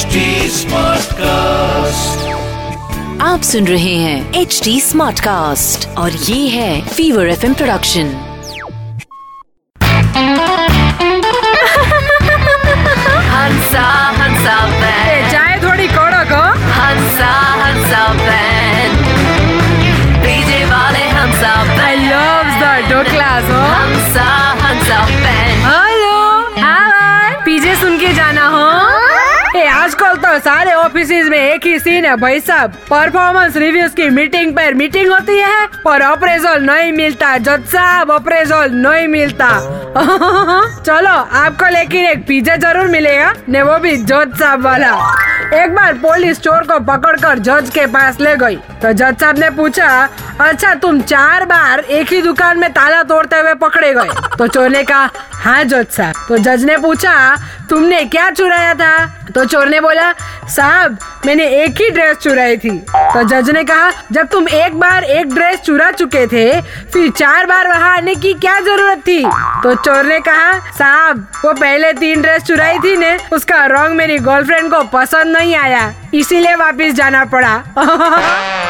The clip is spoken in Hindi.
HD Smartcast. आप सुन रहे हैं एच डी स्मार्ट कास्ट और ये है फीवर एफ़ प्रोडक्शन हंसा चाय थोड़ी कड़क हो हंसा हंसा बैंड डीजे वाले हंसा आई लव द डोक्लास हो हंसा हंसा हेलो हाय पीजे सुन के जाना तो सारे ऑफ़िस में एक ही सीन है भाई साहब। परफॉर्मेंस रिव्यूज़ की मीटिंग पर मीटिंग होती है, पर अप्रेजल नहीं मिलता। जज साहब अप्रेजल नहीं मिलता। चलो, आपको लेकिन एक पिज्जा ज़रूर मिलेगा ने वो भी जज साहब वाला। एक बार पुलिस चोर को पकड़कर जज के पास ले गई। तो जज साहब ने पूछा अच्छा तुम चार बार एक ही दुकान में ताला तोड़ते हुए पकड़े गए तो चोर ने कहा हाँ जज साहब तो जज ने पूछा तुमने क्या चुराया था तो चोर ने बोला साहब मैंने एक ही ड्रेस चुराई थी तो जज ने कहा जब तुम एक बार एक ड्रेस चुरा चुके थे फिर चार बार वहाँ आने की क्या ज़रूरत थी तो चोर ने कहा साहब वो पहले तीन ड्रेस चुराई थी ने उसका रंग मेरी गर्लफ्रेंड को पसंद नहीं आया इसीलिए वापस जाना पड़ा